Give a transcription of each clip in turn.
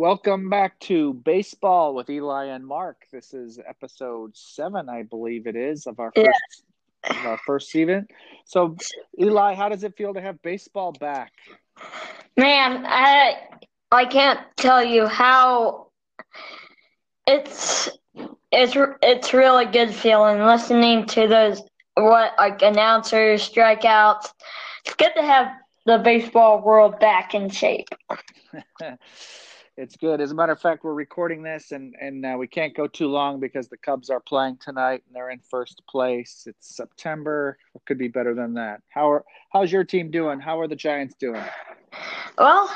Welcome back to Baseball with Eli and Mark. This is episode seven, I believe it is, of our first Yeah. of our first season. So, Eli, how does it feel to have baseball back? Man, I I can't tell you how it's it's it's really good feeling listening to those what like announcers strikeouts. It's good to have the baseball world back in shape. it's good. As a matter of fact, we're recording this, and and uh, we can't go too long because the Cubs are playing tonight, and they're in first place. It's September. What could be better than that? How are how's your team doing? How are the Giants doing? Well,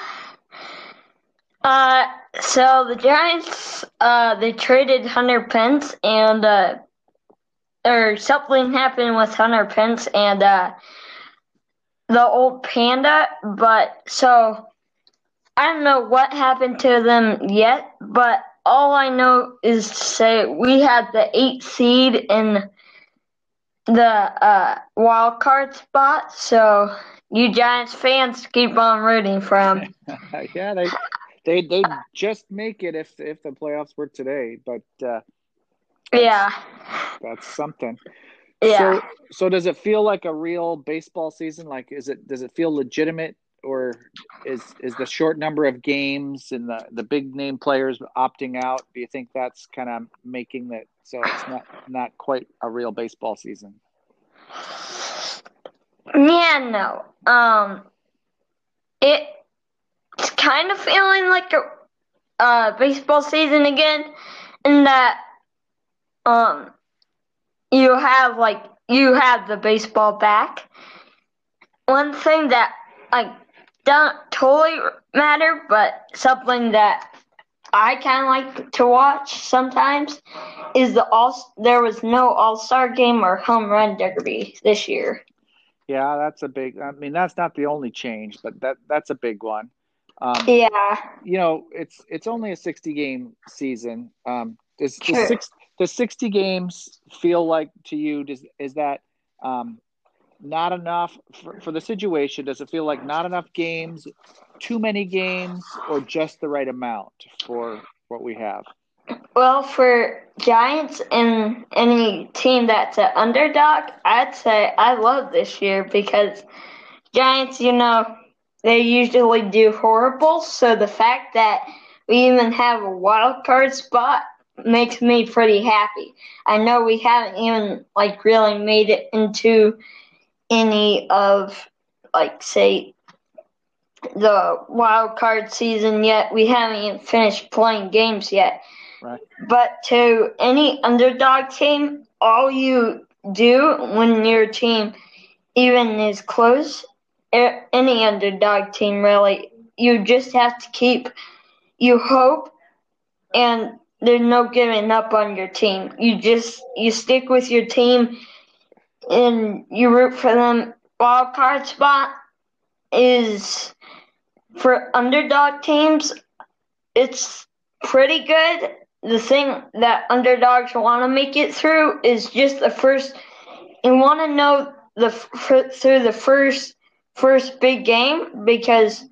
uh, so the Giants, uh, they traded Hunter Pence, and uh, or something happened with Hunter Pence and uh, the old panda. But so I don't know what happened to them yet. But all I know is to say we had the eight seed in the uh, wild card spot. So you Giants fans keep on rooting for 'em. yeah, they they they just make it if if the playoffs were today, but uh, Yeah. that's something. Yeah. So so does it feel like a real baseball season? Like is it does it feel legitimate or is is the short number of games and the the big name players opting out? Do you think that's kind of making that so it's not not quite a real baseball season? Yeah, no. Um, it, it's kind of feeling like a baseball season again, in that um, you have like you have the baseball back. One thing that like don't totally matter, but something that I kind of like to watch sometimes is the all. There was no All Star game or home run derby this year. Yeah, that's a big. I mean, that's not the only change, but that that's a big one. Um, Yeah. you know, it's it's only a sixty game season. Um, does six sixty games feel like to you? Does is that um, not enough for, for the situation? Does it feel like not enough games, too many games, or just the right amount for what we have? Well, for Giants and any team that's an underdog, I'd say I love this year because Giants, you know, they usually do horrible. So the fact that we even have a wild card spot makes me pretty happy. I know we haven't even like really made it into any of like say the wild card season yet. We haven't even finished playing games yet. Right. But to any underdog team, all you do when your team even is close, any underdog team really, you just have to keep, you hope, and there's no giving up on your team. You just, you stick with your team and you root for them. Wild card spot is for underdog teams, it's pretty good the thing that underdogs want to make it through is just the first. You want to know the f- through the first first big game because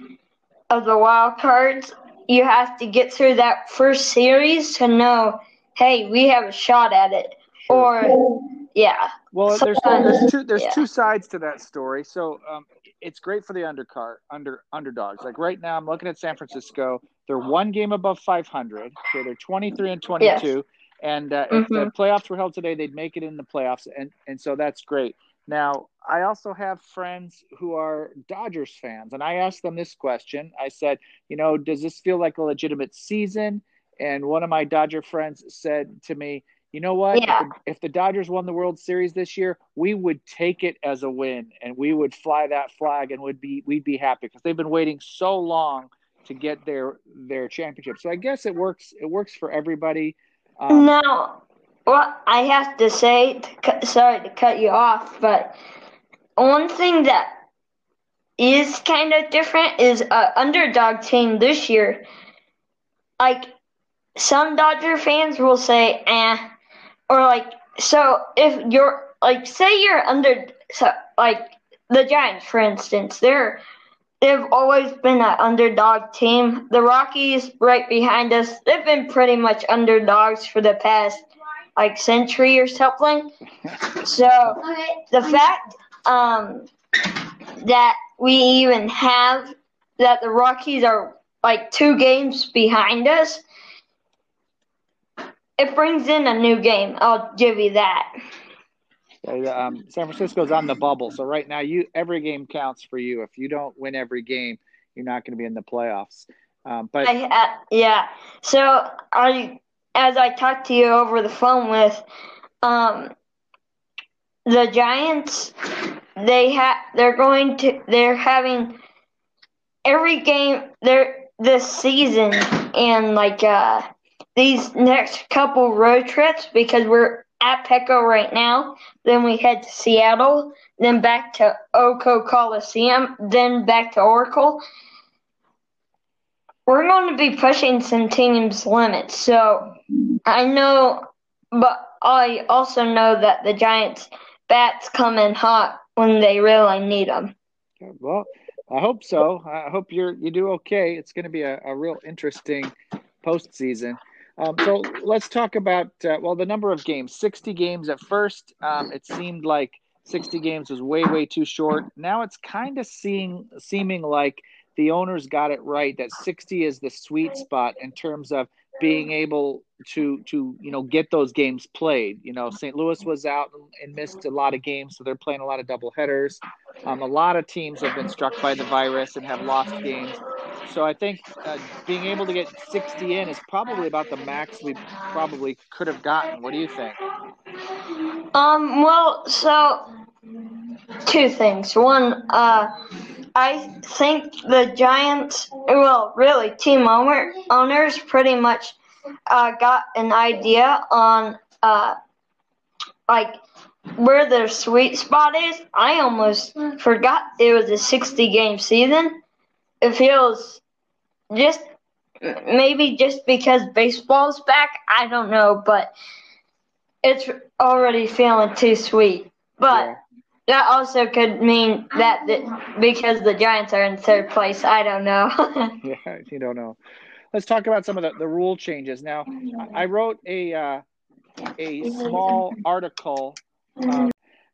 of the wild cards. You have to get through that first series to know, hey, we have a shot at it. Or, yeah, Well, there's Sometimes, there's two there's yeah. two sides to that story. So um, it's great for the undercard under underdogs. Like right now, I'm looking at San Francisco. They're one game above 500, so they're 23 and 22. And uh, if the Mhm. playoffs were held today, they'd make it in the playoffs, and and so that's great. Now, I also have friends who are Dodgers fans, and I asked them this question. I said, you know, does this feel like a legitimate season? And one of my Dodger friends said to me, you know what? If Yeah. the- If, the, Dodgers won the World Series this year, we would take it as a win, and we would fly that flag, and would be we'd be happy because they've been waiting so long to get their their championship. So I guess it works. It works for everybody. Um, Now, what I have to say, to cut, sorry to cut you off, but one thing that is kind of different is a underdog team this year. Like some Dodger fans will say, "eh," or like so if you're like say you're under so like the Giants for instance, they're they've always been an underdog team. The Rockies, right behind us, they've been pretty much underdogs for the past like century or something. So the fact um, that we even have that the Rockies are like two games behind us, it brings in a new game. I'll give you that. Um, San Francisco's on the bubble, so right now you every game counts for you. If you don't win every game, you're not going to be in the playoffs. Um, but I, uh, yeah, so I as I talked to you over the phone with um, the Giants, they have they're going to they're having every game they're this season and like uh these next couple road trips because we're at Petco right now. Then we head to Seattle, then back to Oco Coliseum, then back to Oracle. We're going to be pushing teams' limits. So I know, but I also know that the Giants' bats come in hot when they really need them. Well, I hope so. I hope you're you do okay. It's going to be a, a real interesting postseason. Um, so let's talk about uh, well the number of games. Sixty games at first. Um, it seemed like sixty games was way way too short. Now it's kind of seeing seeming like the owners got it right that 60 is the sweet spot in terms of being able to to you know get those games played. You know, St. Louis was out and missed a lot of games, so they're playing a lot of double headers. Um, a lot of teams have been struck by the virus and have lost games. So I think uh, being able to get 60 in is probably about the max we probably could have gotten. What do you think? Um. Well, so two things. One, uh, I think the Giants, well, really, team owner, owners pretty much uh, got an idea on uh, like where their sweet spot is. I almost forgot it was a 60 game season. It feels just maybe just because baseball's back. I don't know, but it's already feeling too sweet. But yeah. that also could mean that the, because the Giants are in third place. I don't know. yeah, you don't know let's talk about some of the, the rule changes. Now, I wrote a uh, a small article. Um,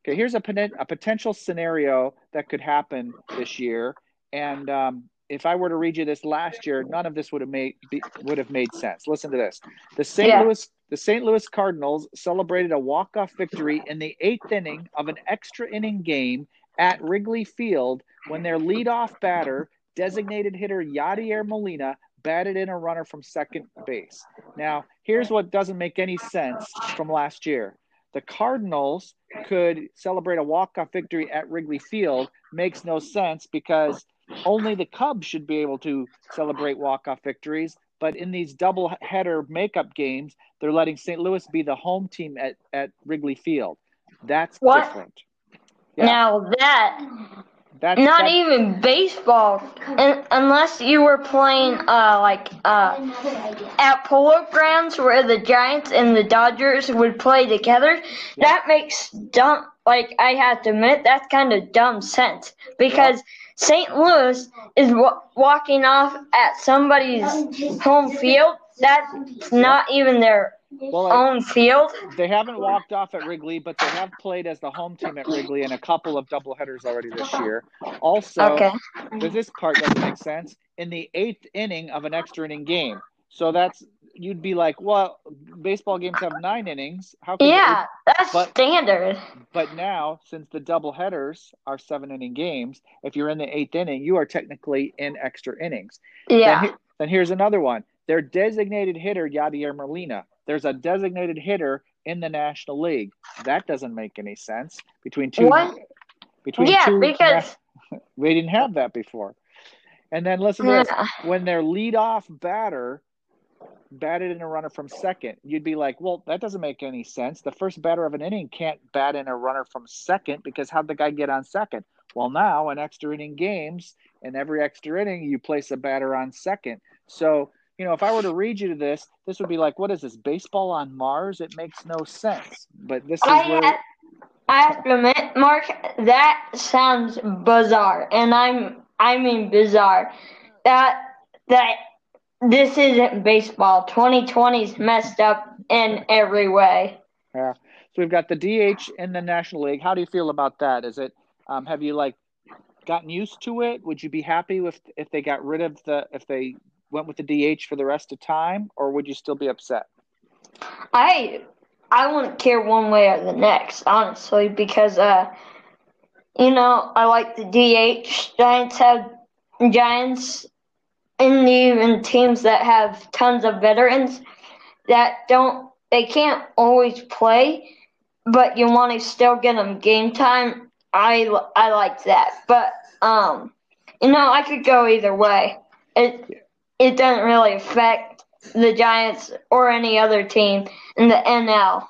okay, here's a, a potential scenario that could happen this year, and um, if I were to read you this last year, none of this would have made be, would have made sense. Listen to this: the St. Yeah. Louis the St. Louis Cardinals celebrated a walk off victory in the eighth inning of an extra inning game at Wrigley Field when their leadoff batter, designated hitter Yadier Molina, batted in a runner from second base. Now, here's what doesn't make any sense from last year. The Cardinals could celebrate a walk-off victory at Wrigley Field makes no sense because only the Cubs should be able to celebrate walk-off victories. But in these double header makeup games, they're letting St. Louis be the home team at, at Wrigley Field. That's what? different. Yeah. Now that that's, Not that's, even baseball, and, unless you were playing uh, like uh, at polo grounds where the Giants and the Dodgers would play together. Yeah. That makes dumb. Like I have to admit, that's kind of dumb sense because. St. Louis is w- walking off at somebody's home field. That's not even their well, own field. They haven't walked off at Wrigley, but they have played as the home team at Wrigley in a couple of doubleheaders already this year. Also, okay. this part doesn't make sense. In the eighth inning of an extra inning game, so that's you'd be like, well, baseball games have nine innings. How? Can yeah, that's but, standard. But now, since the double headers are seven inning games, if you're in the eighth inning, you are technically in extra innings. Yeah. Then, then here's another one. Their designated hitter, Yadier Molina, there's a designated hitter in the National League. That doesn't make any sense between two. What? Between yeah, two, because we didn't have that before. And then listen to this: when their leadoff batter batted in a runner from second, you'd be like, "Well, that doesn't make any sense. The first batter of an inning can't bat in a runner from second because how'd the guy get on second? Well, now in extra inning games, in every extra inning, you place a batter on second. So you know, if I were to read you to this, this would be like, what is this, baseball on Mars? It makes no sense. But this is I where. Have, I have to admit, Mark, that sounds bizarre. And I'm I mean bizarre. That that this isn't baseball. 2020's messed up in every way. Yeah. So we've got the DH in the National League. How do you feel about that? Is it um, have you like gotten used to it? Would you be happy with if they got rid of the if they went with the DH for the rest of time, or would you still be upset? I I wouldn't care one way or the next, honestly, because uh, you know I like the DH. Giants have Giants, and even teams that have tons of veterans that don't they can't always play, but you want to still get them game time. I I like that, but um, you know I could go either way. It it doesn't really affect the Giants or any other team in the NL.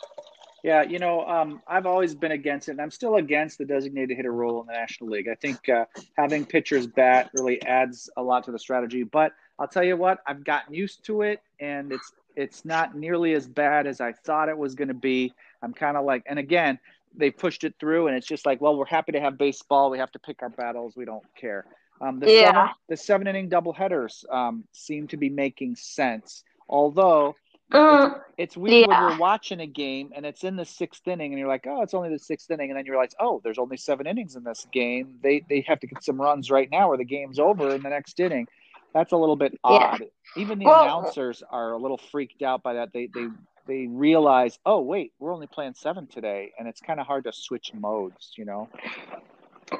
Yeah, you know, um, I've always been against it, and I'm still against the designated hitter rule in the National League. I think uh, having pitchers bat really adds a lot to the strategy. But I'll tell you what, I've gotten used to it, and it's it's not nearly as bad as I thought it was going to be. I'm kind of like, and again, they pushed it through, and it's just like, well, we're happy to have baseball. We have to pick our battles. We don't care. Um, the, Yeah. seven, the seven inning doubleheaders um, seem to be making sense, although Uh, it's weird when you're watching a game and it's in the sixth inning and you're like, oh, it's only the sixth inning, and then you realize, oh, there's only seven innings in this game. They they have to get some runs right now, or the game's over in the next inning. That's a little bit Yeah. odd. Even the Well- announcers are a little freaked out by that. They they they realize, oh wait, we're only playing seven today, and it's kind of hard to switch modes. You know?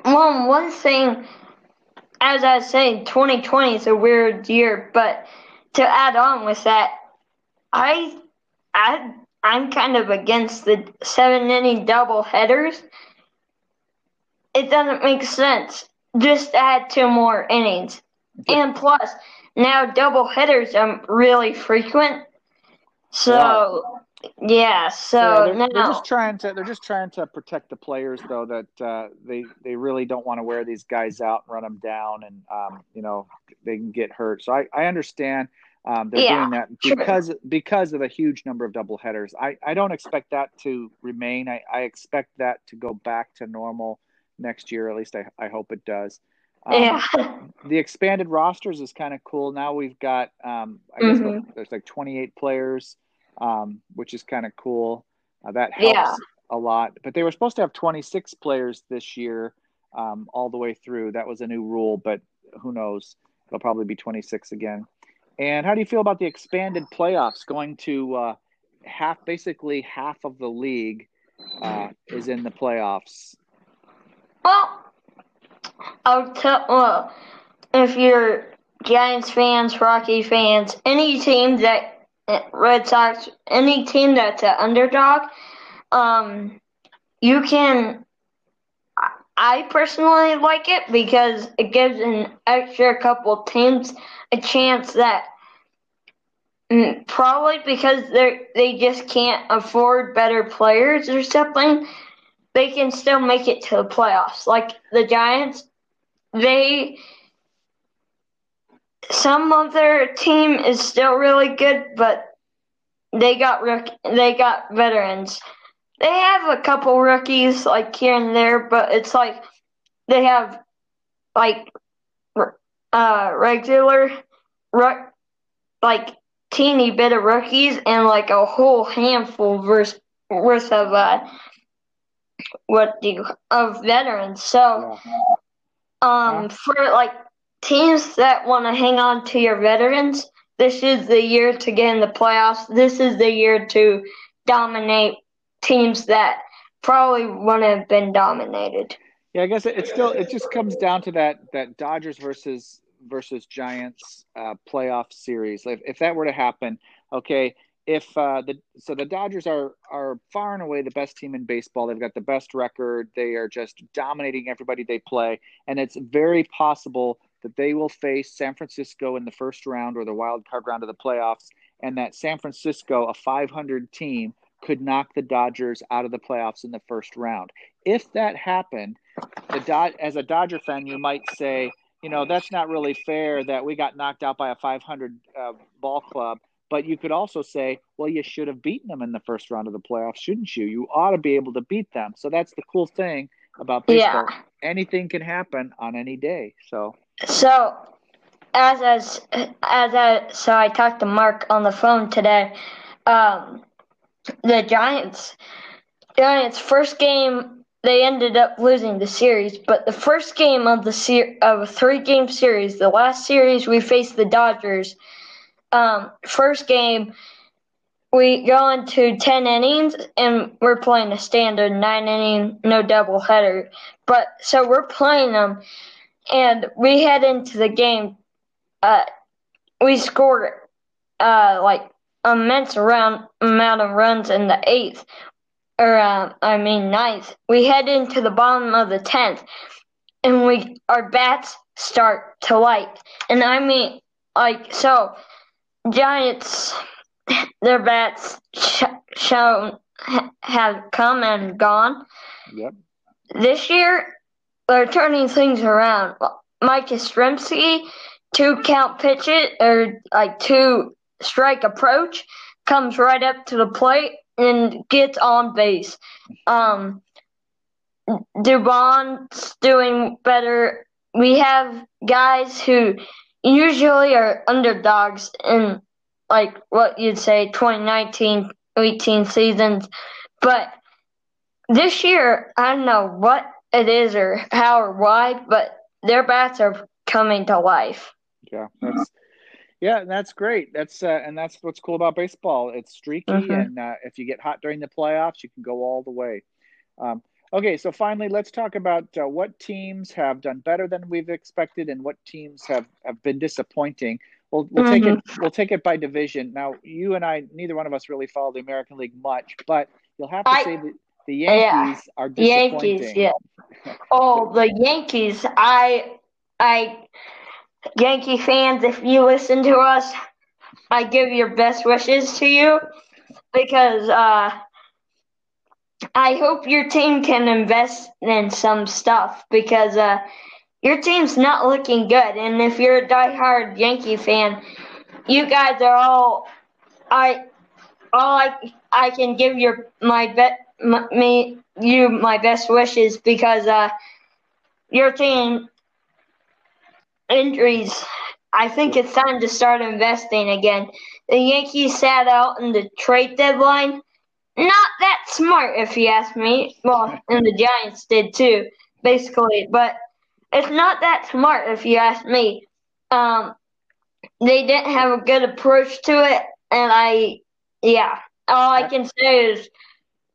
Well, one thing, as I was saying, 2020 is a weird year, but to add on with that, I, I, I'm kind of against the seven inning double headers. It doesn't make sense. Just add two more innings, and plus now double headers are really frequent. So yeah, so Yeah, they're, now they're just trying to they're just trying to protect the players though that uh, they they really don't want to wear these guys out and run them down and um, you know they can get hurt. So I, I understand um, they're Yeah, doing that because because of a huge number of double headers. I, I don't expect that to remain. I, I expect that to go back to normal next year. At least I, I hope it does. Um, yeah. the expanded rosters is kind of cool. Now we've got, um, I guess Mhm. there's like 28 players, um, which is kind of cool. Uh, that helps Yeah. a lot. But they were supposed to have 26 players this year, um, all the way through. That was a new rule, but who knows? It'll probably be 26 again. And how do you feel about the expanded playoffs going to uh, half, basically half of the league uh, is in the playoffs? Well, I'll tell. Well, if you're Giants fans, Rocky fans, any team that Red Sox, any team that's an underdog, um, you can. I- personally like it because it gives an extra couple teams a chance that mm, probably because they they just can't afford better players or something they can still make it to the playoffs. Like the Giants, they some of their team is still really good, but they got they got veterans. They have a couple rookies like here and there, but it's like they have like uh regular ru- like teeny bit of rookies and like a whole handful worth worth of uh what do you of veterans. So Yeah. um Yeah. for like teams that want to hang on to your veterans, this is the year to get in the playoffs. This is the year to dominate teams that probably wouldn't have been dominated. Yeah, I guess it, it still it just comes down to that that Dodgers versus versus Giants uh, playoff series. If, if that were to happen, okay, if uh, the so the Dodgers are are far and away the best team in baseball. They've got the best record. They are just dominating everybody they play, and it's very possible that they will face San Francisco in the first round or the wild card round of the playoffs, and that San Francisco, a 500 team, could knock the Dodgers out of the playoffs in the first round. If that happened, the Dod- as a Dodger fan, you might say, you know, that's not really fair that we got knocked out by a 500 uh, ball club. But you could also say, well, you should have beaten them in the first round of the playoffs, shouldn't you? You ought to be able to beat them. So that's the cool thing about baseball. Yeah. Anything can happen on any day. So so as as as I, so I talked to Mark on the phone today. Um, the Giants Giants first game they ended up losing the series, but the first game of the ser- of a three game series, the last series we faced the Dodgers. Um, first game we go into 10 innings and we're playing a standard nine inning, no double header. But so we're playing them and we head into the game. Uh, we scored uh, like immense around amount of runs in the eighth, or uh, I mean ninth. We head into the bottom of the tenth, and we our bats start to light, and I mean like so. Giants their bats sh- shown have come and gone. Yep. This year, they're turning things around. Mike Yastrzemski, two count pitch it or like two strike approach, comes right up to the plate and gets on base. Um, Dubon's doing better. We have guys who usually are underdogs in like what you'd say 2019 18 seasons. But this year, I don't know what it is or how or why, but their bats are coming to life. Yeah, that's yeah, that's great. That's uh, and that's what's cool about baseball. It's streaky, mm-hmm. and uh, if you get hot during the playoffs, you can go all the way. Um, okay, so finally, let's talk about uh, what teams have done better than we've expected, and what teams have have been disappointing. We'll we'll mm-hmm. take it mm-hmm. we'll take it by division. Now, you and I, neither one of us really follow the American League much, but you'll have to I, say that the Yankees yeah. are disappointing. Yankees, yeah. Oh, the Yankees! I I Yankee fans, if you listen to us, I give your best wishes to you because uh, I hope your team can invest in some stuff because uh, your team's not looking good. And if you're a diehard Yankee fan, you guys are all I all I I can give your my bet me you my best wishes because uh your team injuries. I think it's time to start investing again. The Yankees sat out in the trade deadline. Not that smart, if you ask me. Well, and the Giants did too, basically. But it's not that smart if you ask me. Um, they didn't have a good approach to it, and I, yeah, all I can say is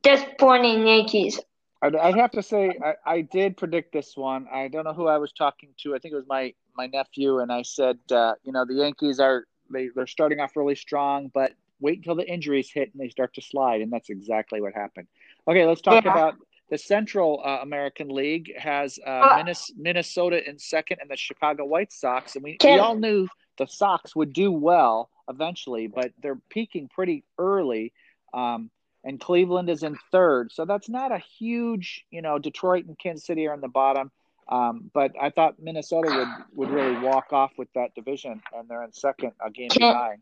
disappointing Yankees. I'd have to say I, I did predict this one. I don't know who I was talking to. I think it was my my nephew, and I said, uh, you know, the Yankees are they they're starting off really strong, but wait until the injuries hit and they start to slide, and that's exactly what happened. Okay, let's talk yeah. about the Central uh, American League has uh, uh, Minnesota in second and the Chicago White Sox. And we, we all knew the Sox would do well eventually, but they're peaking pretty early. Um, and Cleveland is in third. So that's not a huge, you know, Detroit and Kansas City are in the bottom. Um, but I thought Minnesota would, would really walk off with that division, and they're in second, a game can, behind.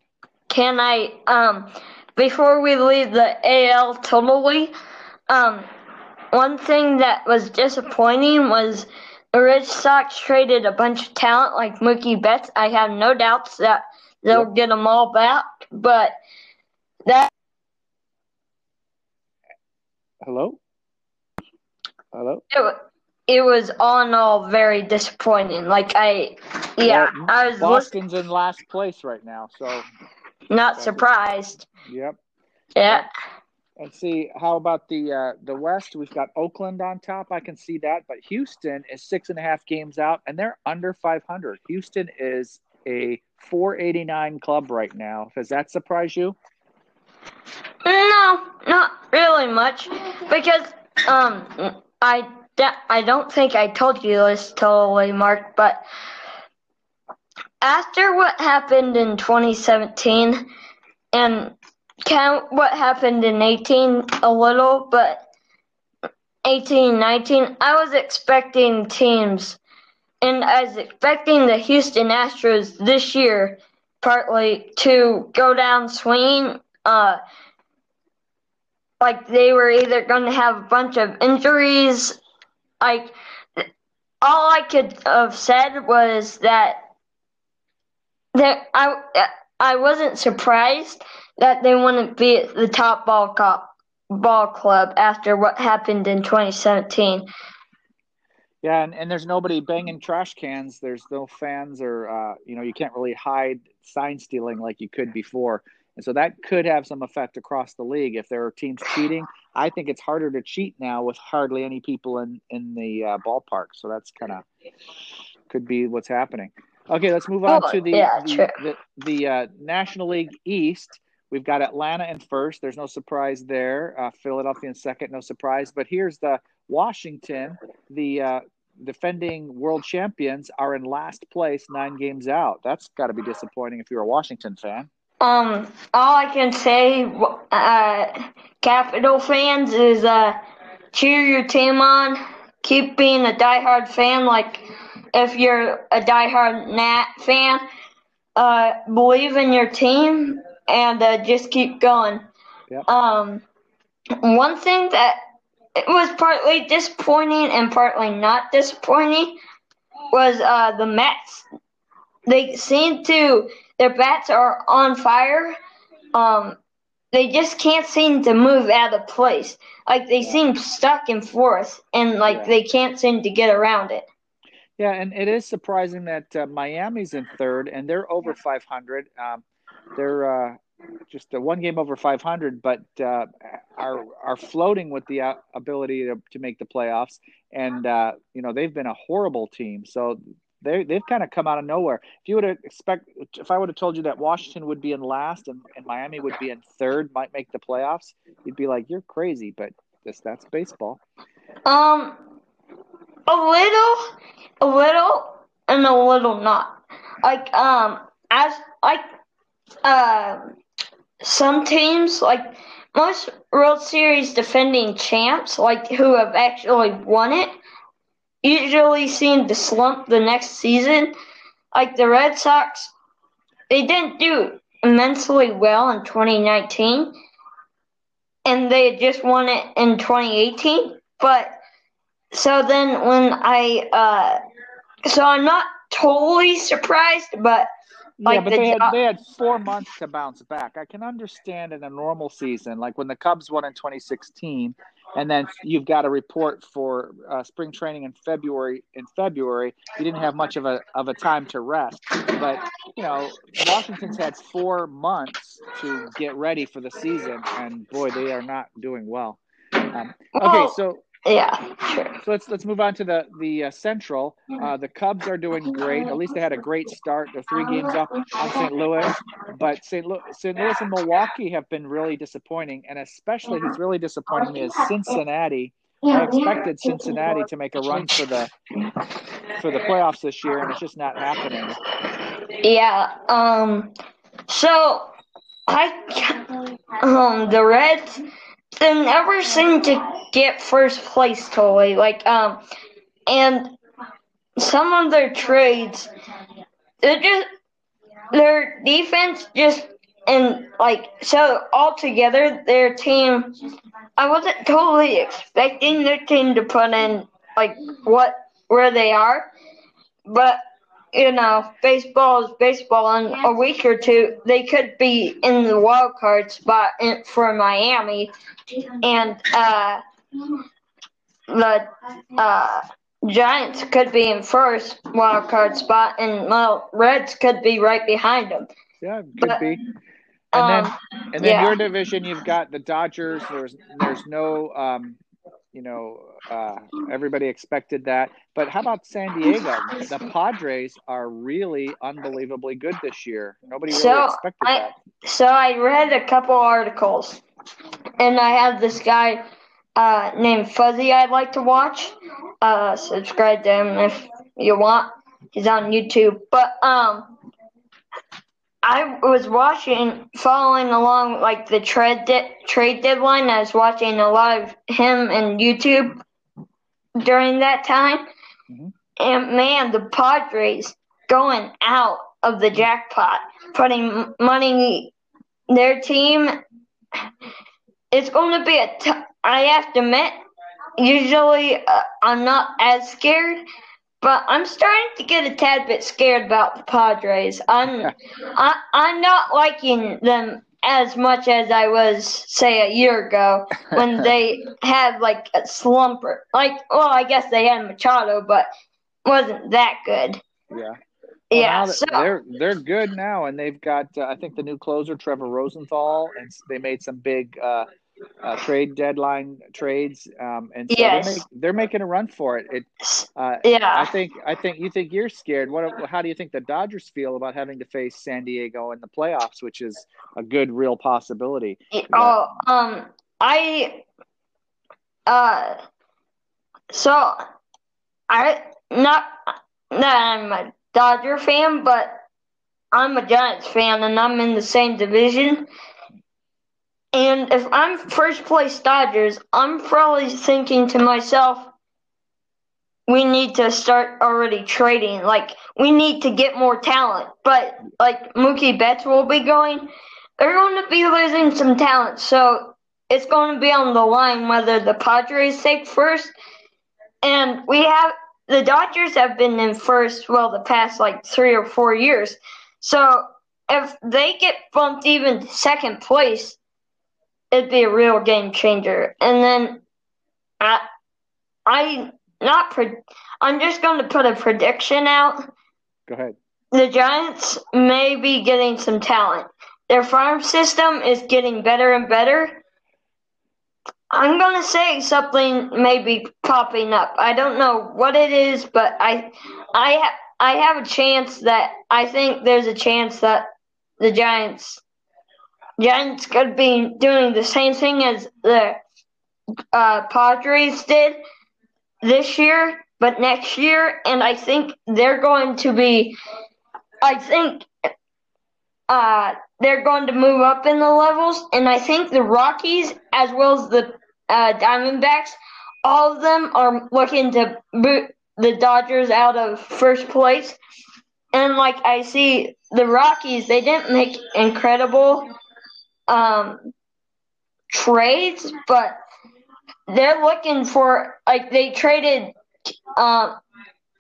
Can I, um, before we leave the AL totally, um, one thing that was disappointing was the Red Sox traded a bunch of talent like Mookie Betts. I have no doubts that they'll yep. get them all back, but that. Hello. Hello. It, it was all in all very disappointing. Like I, yeah, well, I was. Boston's in last place right now, so. Not surprised. Yep. Yeah. Let's see. How about the uh, the West? We've got Oakland on top. I can see that, but Houston is six and a half games out, and they're under 500. Houston is a 489 club right now. Does that surprise you? No, not really much, because um, I I don't think I told you this totally, Mark, but after what happened in 2017 and count what happened in 18 a little, but 18, 19, I was expecting teams, and I was expecting the Houston Astros this year, partly to go down swinging. Uh, like they were either going to have a bunch of injuries, like all I could have said was that that I I wasn't surprised that they wouldn't be at the top ball cop, ball club after what happened in 2017. Yeah, and, and there's nobody banging trash cans. There's no fans, or uh, you know, you can't really hide sign stealing like you could before, and so that could have some effect across the league if there are teams cheating. I think it's harder to cheat now with hardly any people in in the uh, ballpark. So that's kind of could be what's happening. Okay, let's move on Oh, to the yeah, the, the, the uh, National League East. We've got Atlanta in first. There's no surprise there. Uh, Philadelphia in second, no surprise. But here's the Washington, the uh, defending world champions, are in last place, nine games out. That's got to be disappointing if you're a Washington fan. Um, all I can say, uh, Capital fans, is uh, cheer your team on. Keep being a diehard fan. Like if you're a diehard Nat fan, uh, believe in your team and uh, just keep going. Yep. Um, one thing that it was partly disappointing and partly not disappointing was uh, the Mets. They seem to their bats are on fire. Um, they just can't seem to move out of place. Like they seem stuck in fourth, and like Yeah. they can't seem to get around it. Yeah, and it is surprising that uh, Miami's in third and they're over 500. Um, they're uh, just a one game over 500, but uh, are are floating with the uh, ability to, to make the playoffs. And uh, you know they've been a horrible team, so they they've kind of come out of nowhere. If you would have expect, if I would have told you that Washington would be in last and, and Miami would be in third, might make the playoffs, you'd be like, you're crazy. But this that's baseball. Um, a little, a little, and a little not. Like um, as like uh, some teams like most World Series defending champs, like who have actually won it, usually seem to slump the next season. Like the Red Sox, they didn't do immensely well in 2019, and they had just won it in 2018. But so then when I, uh, so I'm not totally surprised, but yeah, but the they had job- they had four months to bounce back. I can understand in a normal season, like when the Cubs won in 2016, and then you've got a report for uh, spring training in February. In February, you didn't have much of a of a time to rest. But you know, Washington's had four months to get ready for the season, and boy, they are not doing well. Um, okay, so yeah, sure. so let's let's move on to the the uh, Central. Uh, the Cubs are doing great. At least they had a great start. They're three games up on St. Louis, but St. Louis, St. Louis and Milwaukee have been really disappointing, and especially who's really disappointing me is Cincinnati. I expected Cincinnati to make a run for the for the playoffs this year, and it's just not happening. Yeah. Um. So I um the Reds they never seem to get first place totally. Like um, and some of their trades, they're just their defense just and like so altogether their team. I wasn't totally expecting their team to put in like what where they are, but you know, baseball is baseball. In a week or two, they could be in the wild card spot in, for Miami, and uh, the uh, Giants could be in first wild card spot, and well, Reds could be right behind them. Yeah, could But, be. And then Um, And then yeah. your division, you've got the Dodgers. There's there's no, um, you know, uh, everybody expected that. But how about San Diego? The Padres are really unbelievably good this year. Nobody really So, expected I- that. So I read a couple articles, and I have this guy uh, named Fuzzy I'd like to watch. Uh, subscribe to him if you want. He's on YouTube. But um, I was watching, following along like the trade de- trade deadline. I was watching a lot of him and YouTube during that time, Mhm. and man, the Padres going out of the jackpot, putting money their team. It's going to be a. T- I have to admit, usually uh, I'm not as scared, but I'm starting to get a tad bit scared about the Padres. I'm I, I'm not liking them as much as I was, say, a year ago when they had like a slumper. Like, well, I guess they had Machado, but wasn't that good. Yeah. Well, yeah, so, they're they're good now, and they've got uh, I think the new closer Trevor Rosenthal, and they made some big uh, uh, trade deadline trades, um, and so yes. they're, make, they're, making a run for it. It, uh, yeah. I think I think you think you're scared. What? How do you think the Dodgers feel about having to face San Diego in the playoffs, which is a good, real possibility? Oh, um, I, uh, so I not that I'm a Dodger fan, but I'm a Giants fan, and I'm in the same division. And if I'm first place Dodgers, I'm probably thinking to myself, we need to start already trading. Like, we need to get more talent. But, like, Mookie Betts will be going. They're going to be losing some talent. So, it's going to be on the line whether the Padres take first. And we have, the Dodgers have been in first, well, the past, like, three or four years. So, if they get bumped even second place, it'd be a real game changer. And then I, I not pre- I'm just going to put a prediction out. Go ahead. The Giants may be getting some talent. Their farm system is getting better and better. I'm going to say something may be popping up. I don't know what it is, but I I ha- I have a chance that I think there's a chance that the Giants Giants could be doing the same thing as the uh, Padres did this year, but next year, and I think they're going to be. I think uh, they're going to move up in the levels, and I think the Rockies, as well as the uh, Diamondbacks, all of them are looking to boot the Dodgers out of first place. And like I see the Rockies, they didn't make incredible um, trades, but they're looking for like they traded um,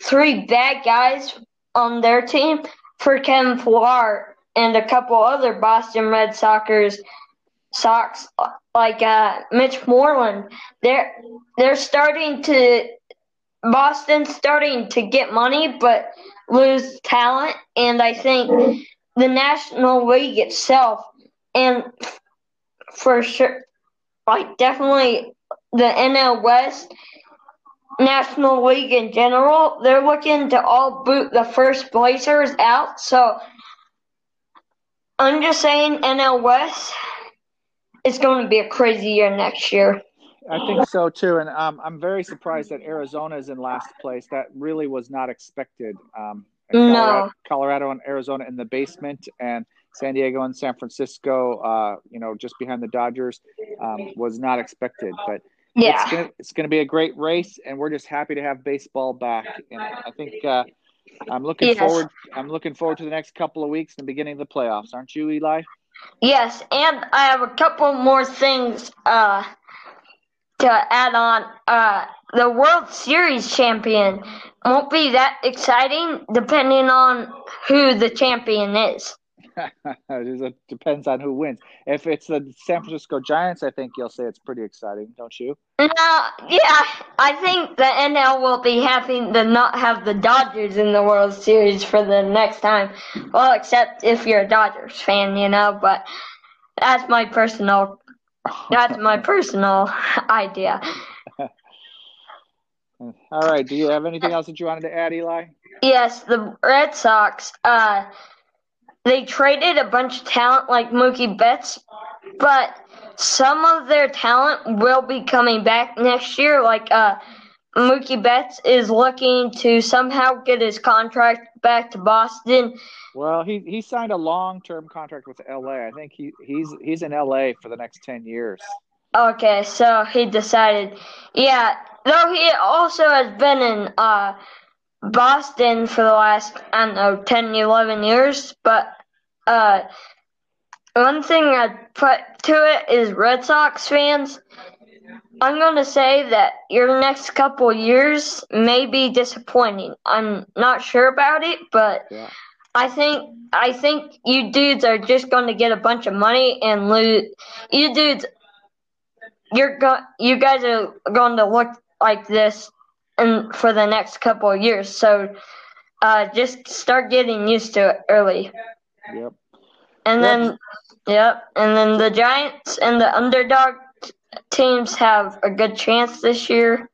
three bad guys on their team for Kevin Pillar and a couple other Boston Red Soxers Sox like uh, Mitch Moreland. They're they're starting to Boston's starting to get money but lose talent and I think the National League itself and for sure, like definitely the NL West, National League in general, they're looking to all boot the first placers out. So I'm just saying, NL West is going to be a crazy year next year. I think so too, and um, I'm very surprised that Arizona is in last place. That really was not expected. Um, Colorado, no, Colorado and Arizona in the basement, and San Diego and San Francisco, uh, you know, just behind the Dodgers, um, was not expected. But yeah, it's gonna, it's gonna be a great race, and we're just happy to have baseball back. And I think uh, I'm looking yes. forward. I'm looking forward to the next couple of weeks and the beginning of the playoffs. Aren't you, Eli? Yes, and I have a couple more things uh, to add on. Uh, the World Series champion won't be that exciting, depending on who the champion is. it depends on who wins. If it's the San Francisco Giants, I think you'll say it's pretty exciting, don't you? No, yeah, I think the NL will be happy to not have the Dodgers in the World Series for the next time. Well, except if you're a Dodgers fan, you know. But that's my personal. That's my personal idea. All right. Do you have anything else that you wanted to add, Eli? Yes, the Red Sox. Uh, they traded a bunch of talent like Mookie Betts, but some of their talent will be coming back next year. Like uh, Mookie Betts is looking to somehow get his contract back to Boston. Well, he he signed a long term contract with LA. I think he he's he's in LA for the next ten years. Okay, so he decided. Yeah, though he also has been in uh Boston for the last, I don't know, 10, 11 years. But uh, one thing I'd put to it is Red Sox fans, I'm going to say that your next couple years may be disappointing. I'm not sure about it, but Yeah. I think I think you dudes are just going to get a bunch of money and lose. You dudes, you're go, you guys are going to look like this, and for the next couple of years. So, uh, just start getting used to it early. Yep. And Yep. then, yep. And then the Giants and the underdog teams have a good chance this year.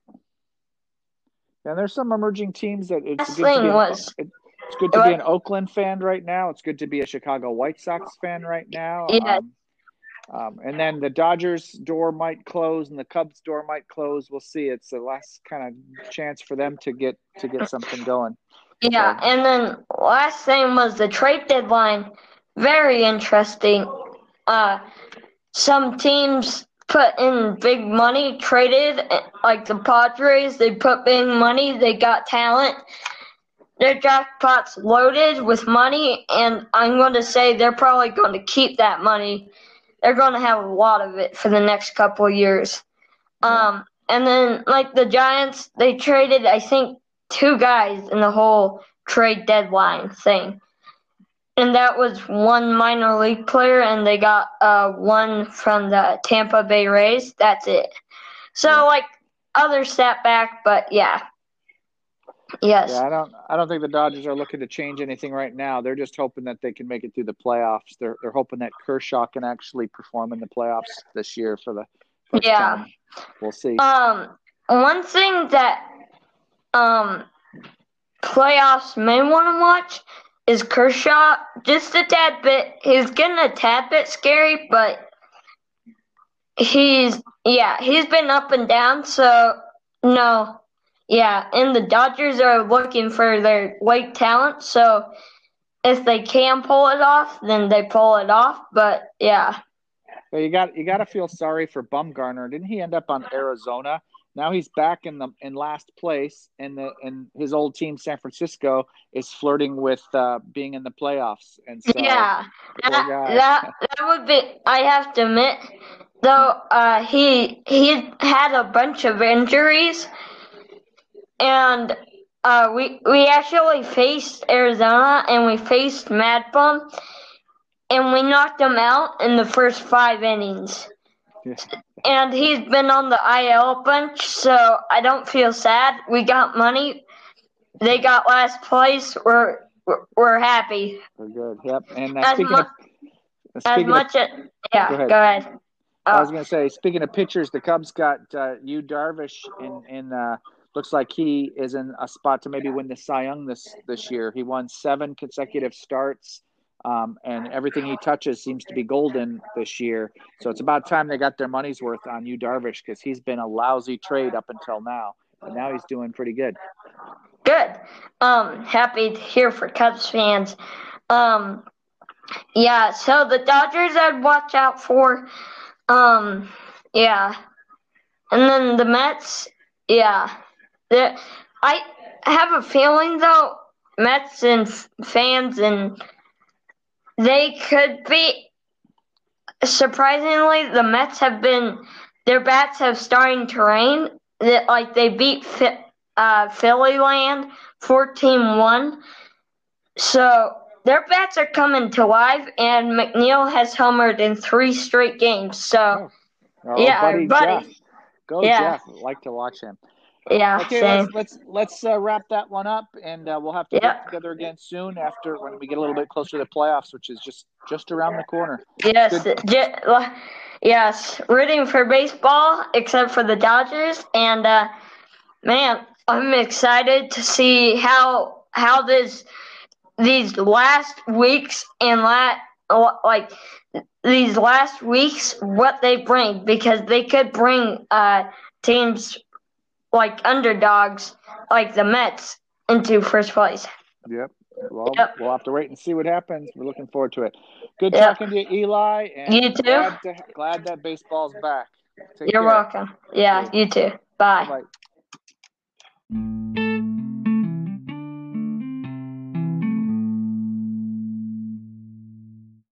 And there's some emerging teams that it's Last good to be. was- it- it's good to be an Oakland fan right now. It's good to be a Chicago White Sox fan right now. Yeah. Um, um, and then the Dodgers door might close and the Cubs door might close. We'll see. It's the last kind of chance for them to get to get something going. Yeah. And then last thing was the trade deadline. Very interesting. Uh, some teams put in big money, traded like the Padres. They put big money. They got talent. Their jackpot's loaded with money, and I'm going to say they're probably going to keep that money. They're going to have a lot of it for the next couple of years. Um, and then like the Giants, they traded I think two guys in the whole trade deadline thing. And that was one minor league player, and they got uh, one from the Tampa Bay Rays. That's it. So, Yeah. like, other setback, but yeah. Yes. Yeah, I don't. I don't think the Dodgers are looking to change anything right now. They're just hoping that they can make it through the playoffs. They're they're hoping that Kershaw can actually perform in the playoffs this year for the Yeah. time. We'll see. Um, one thing that um playoffs may want to watch is Kershaw. Just a tad bit. He's getting a tad bit scary, but he's yeah he's been up and down. So no, yeah, and the Dodgers are looking for their late talent. So if they can pull it off, then they pull it off. But yeah. But you got you got to feel sorry for Bumgarner. Didn't he end up on Arizona? Now he's back in the in last place, and the and his old team San Francisco is flirting with uh, being in the playoffs. And so yeah, that, that that would be. I have to admit, though, uh, he he had a bunch of injuries, and uh, we we actually faced Arizona and we faced Mad Bum, and we knocked him out in the first five innings. And he's been on the IL bunch, so I don't feel sad. We got money. They got last place. We're we're, we're happy. we're good. Yep. And uh, As speaking mu- of As speaking of much as yeah, Go go ahead. ahead. I was Uh, going to say, speaking of pitchers, the Cubs got uh, Yu Darvish, in in uh, looks like he is in a spot to maybe win the Cy Young this this year. He won seven consecutive starts, um, and everything he touches seems to be golden this year. So it's about time they got their money's worth on Yu Darvish because he's been a lousy trade up until now, and now he's doing pretty good. good. Um, happy to hear for Cubs fans. Um, yeah. So the Dodgers, I'd watch out for. Um, yeah, and then the Mets. Yeah, the I have a feeling though Mets and fans and they could be. Surprisingly, the Mets have been their bats have starting to rain. That like they beat uh, Philly Land 14-1. So their bats are coming to life, and McNeil has homered in three straight games. So Our Yeah, buddy, buddy. Jeff. Go Yeah. Jeff. Like to watch him. Yeah, Okay, same. let's let's let's uh, wrap that one up, and uh, we'll have to Yeah. get together again soon after when we get a little bit closer to the playoffs, which is just just around the corner. Yes, Good. j- l- yes, rooting for baseball except for the Dodgers, and uh, man, I'm excited to see how how this these last weeks and la- like these last weeks what they bring because they could bring uh, teams like underdogs like the Mets into first place. Yep. Well, Yep. we'll have to wait and see what happens. We're looking forward to it. Good Yep. talking to you, Eli. And You too. Glad, to, glad that baseball's back. Take You're care. welcome. Yeah, you too. Bye. Bye.